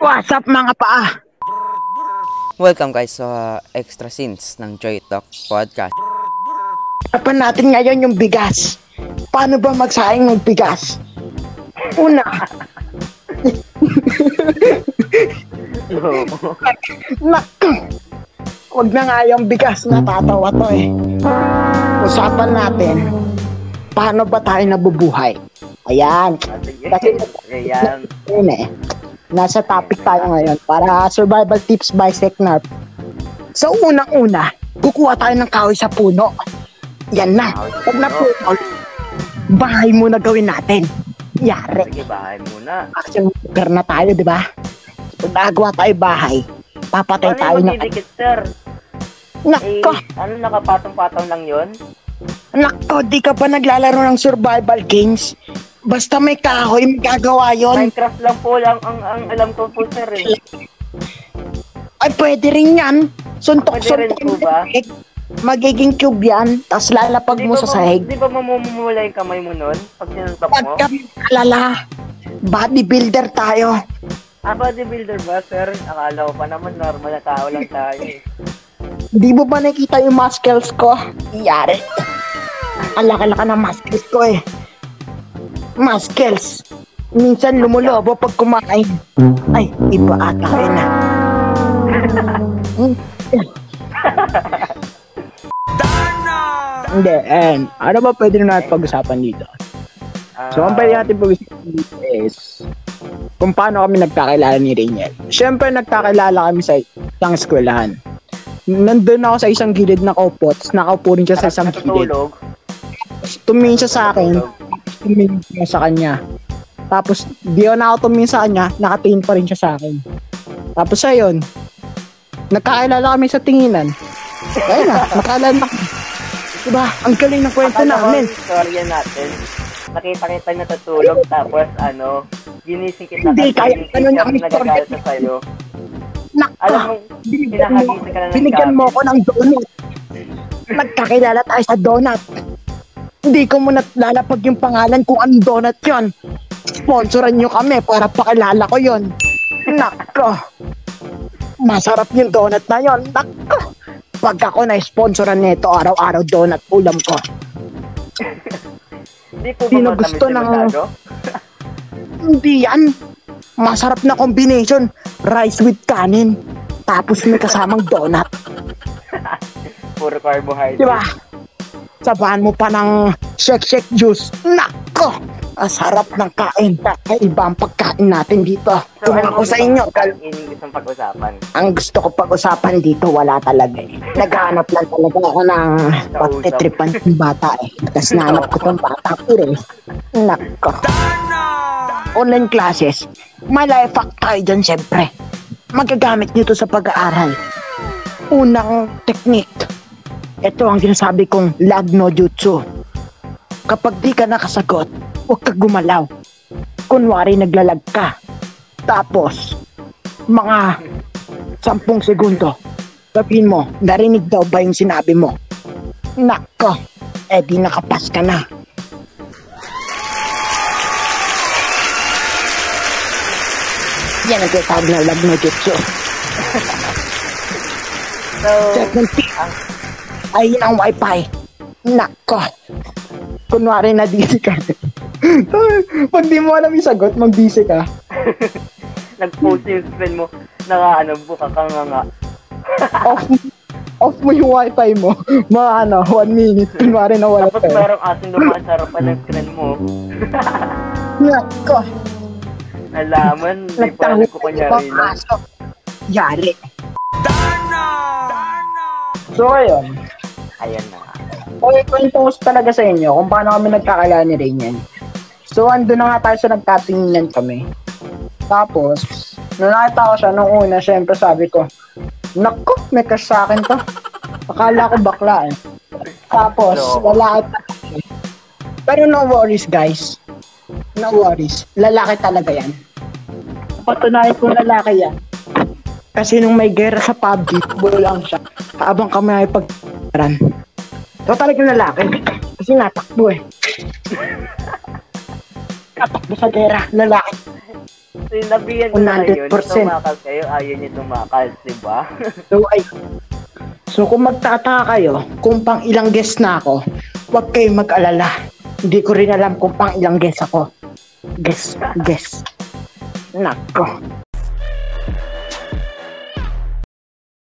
What's up mga paa? Welcome guys sa Extra Scenes ng Joy Talk Podcast. Usapan natin ngayon yung bigas. Paano ba magsaing ng bigas? Una, naku, wag na nga yung bigas, natatawa to eh. Usapan natin, paano ba tayo nabubuhay? Ayan, Kasi- Ayan. yun eh. Nasa topic tayo ngayon para survival tips by Seknarp. So unang-una, kukuha tayo ng kahoy sa puno. Yan na. Pag naputol, bahay muna gawin natin. Yari. Sige, bahay muna. Action worker na tayo, di ba? Pag nagawa tayo bahay, papatay tayo Paano ng... yung magdidikit, sir? Eh, Nako, ano, nakapatong-patong lang yun? nako, di ka pa naglalaro ng survival games. Basta may kahoy, magagawa yon. Minecraft lang po lang ang, ang alam ko po, sir. Eh. Ay, pwede rin yan. Suntok-suntok. Pwede rin po ba? Magiging cube yan, tapos lalapag Di mo sa sahig. Di ba mamumula yung kamay mo nun? Pag sinuntok mo? Pagka alala, bodybuilder tayo. Ah, bodybuilder ba, sir? Akala ko pa naman normal na tao lang tayo. eh. Di mo ba nakita yung muscles ko? Iyari. Ang laki-laki ng muscles ko eh. Muscles. Minsan lumulobo pag kumain. Ay, iba ata ah. Hmm. Hindi, and ano ba pwede na natin pag-usapan dito? So, ang pwede natin pag-usapan dito is kung paano kami nagkakilala ni Rainiel. Siyempre, nagkakilala kami sa isang eskwelahan. Nandun ako sa isang gilid na kaupo, tapos nakaupo rin siya sa isang gilid. Tumingin siya sa akin, tumingin siya sa kanya. Tapos, di ako na ako tumingin sa kanya, nakatingin pa rin siya sa akin. Tapos, ayun, nagkakilala kami sa tinginan. Ayun na, nakakilala na kami. Diba? Ang galing ng kwento Akala ko namin. storya natin. Nakita kita natutulog tapos ano, ginising kita Hindi, kaya ano na ang nagagalit na sa'yo. Alam Nako, mo, binigyan mo, binigyan mo ako ng donut. Nagkakilala tayo sa donut. Hindi ko muna lalapag yung pangalan kung anong donut yon. Sponsoran nyo kami para pakilala ko yon. Nako. Masarap yung donut na yon. Nako. Pag ako na-sponsoran nito, araw-araw donut ulam ko. Hindi po ba gusto ng-? Hindi yan. Masarap na combination. Rice with kanin. Tapos may kasamang donut. Puro carbohydrate. Di ba? Sabahan mo pa ng shake-shake juice. Nako! Ang sarap ng kain. Kakaiba ang pagkain natin dito. So, Kung ano ako po sa inyo, ang kal- mong pag-usapan. ang gusto ko pag-usapan dito, wala talaga eh. Naghahanap lang talaga ako ng pagtitripan ng bata eh. Tapos nahanap ko tong bata ko eh. Nako. Online classes. May life hack tayo dyan syempre. Magagamit nyo to sa pag-aaral. Unang technique. Ito ang sinasabi kong lag no jutsu. Kapag di ka nakasagot, huwag ka gumalaw. Kunwari naglalag ka. Tapos, mga sampung segundo, sabihin mo, narinig daw ba yung sinabi mo? Nako, eh di nakapas ka na. Yan ang tinatawag na lag no jutsu. So, Second tip, ay ang wifi. Nako. Kunwari na busy ka. Pag di mo alam yung sagot, mag-busy ka. nag-post yung friend mo, naka ano, buka ka nga nga. Off, off mo yung wifi mo. Mga ano, one minute. Kunwari na wala Tapos merong asin dumaan sa harapan ng screen mo. Nako. Alaman, hindi pa Nagtawa ko kunyari aso. Yari. So, ayun. Ayan na. Okay, kwento ko talaga sa inyo kung paano kami nagkakilala ni Rainian. So, ando na nga tayo sa nagtatinginan kami. Tapos, nung nakita ko siya nung una, syempre sabi ko, Naku, may crush sa akin to. Akala ko bakla eh. Tapos, No. lalaki. Pero no worries guys. No worries. Lalaki talaga yan. Patunayan ko lalaki yan. Kasi nung may gera sa PUBG, bulo lang siya. Habang kami ay pag-ran. So talagang lalaki. Kasi natakbo eh. natakbo sa gera, lalaki. Sinabihan ko na kayo, 100%. na tumakas kayo, ayaw niyo tumakas, di ba? So, ay, so kung magtataka kayo kung pang ilang guest na ako, huwag kayong mag-alala. Hindi ko rin alam kung pang ilang guest ako. Guess, guess. Nako.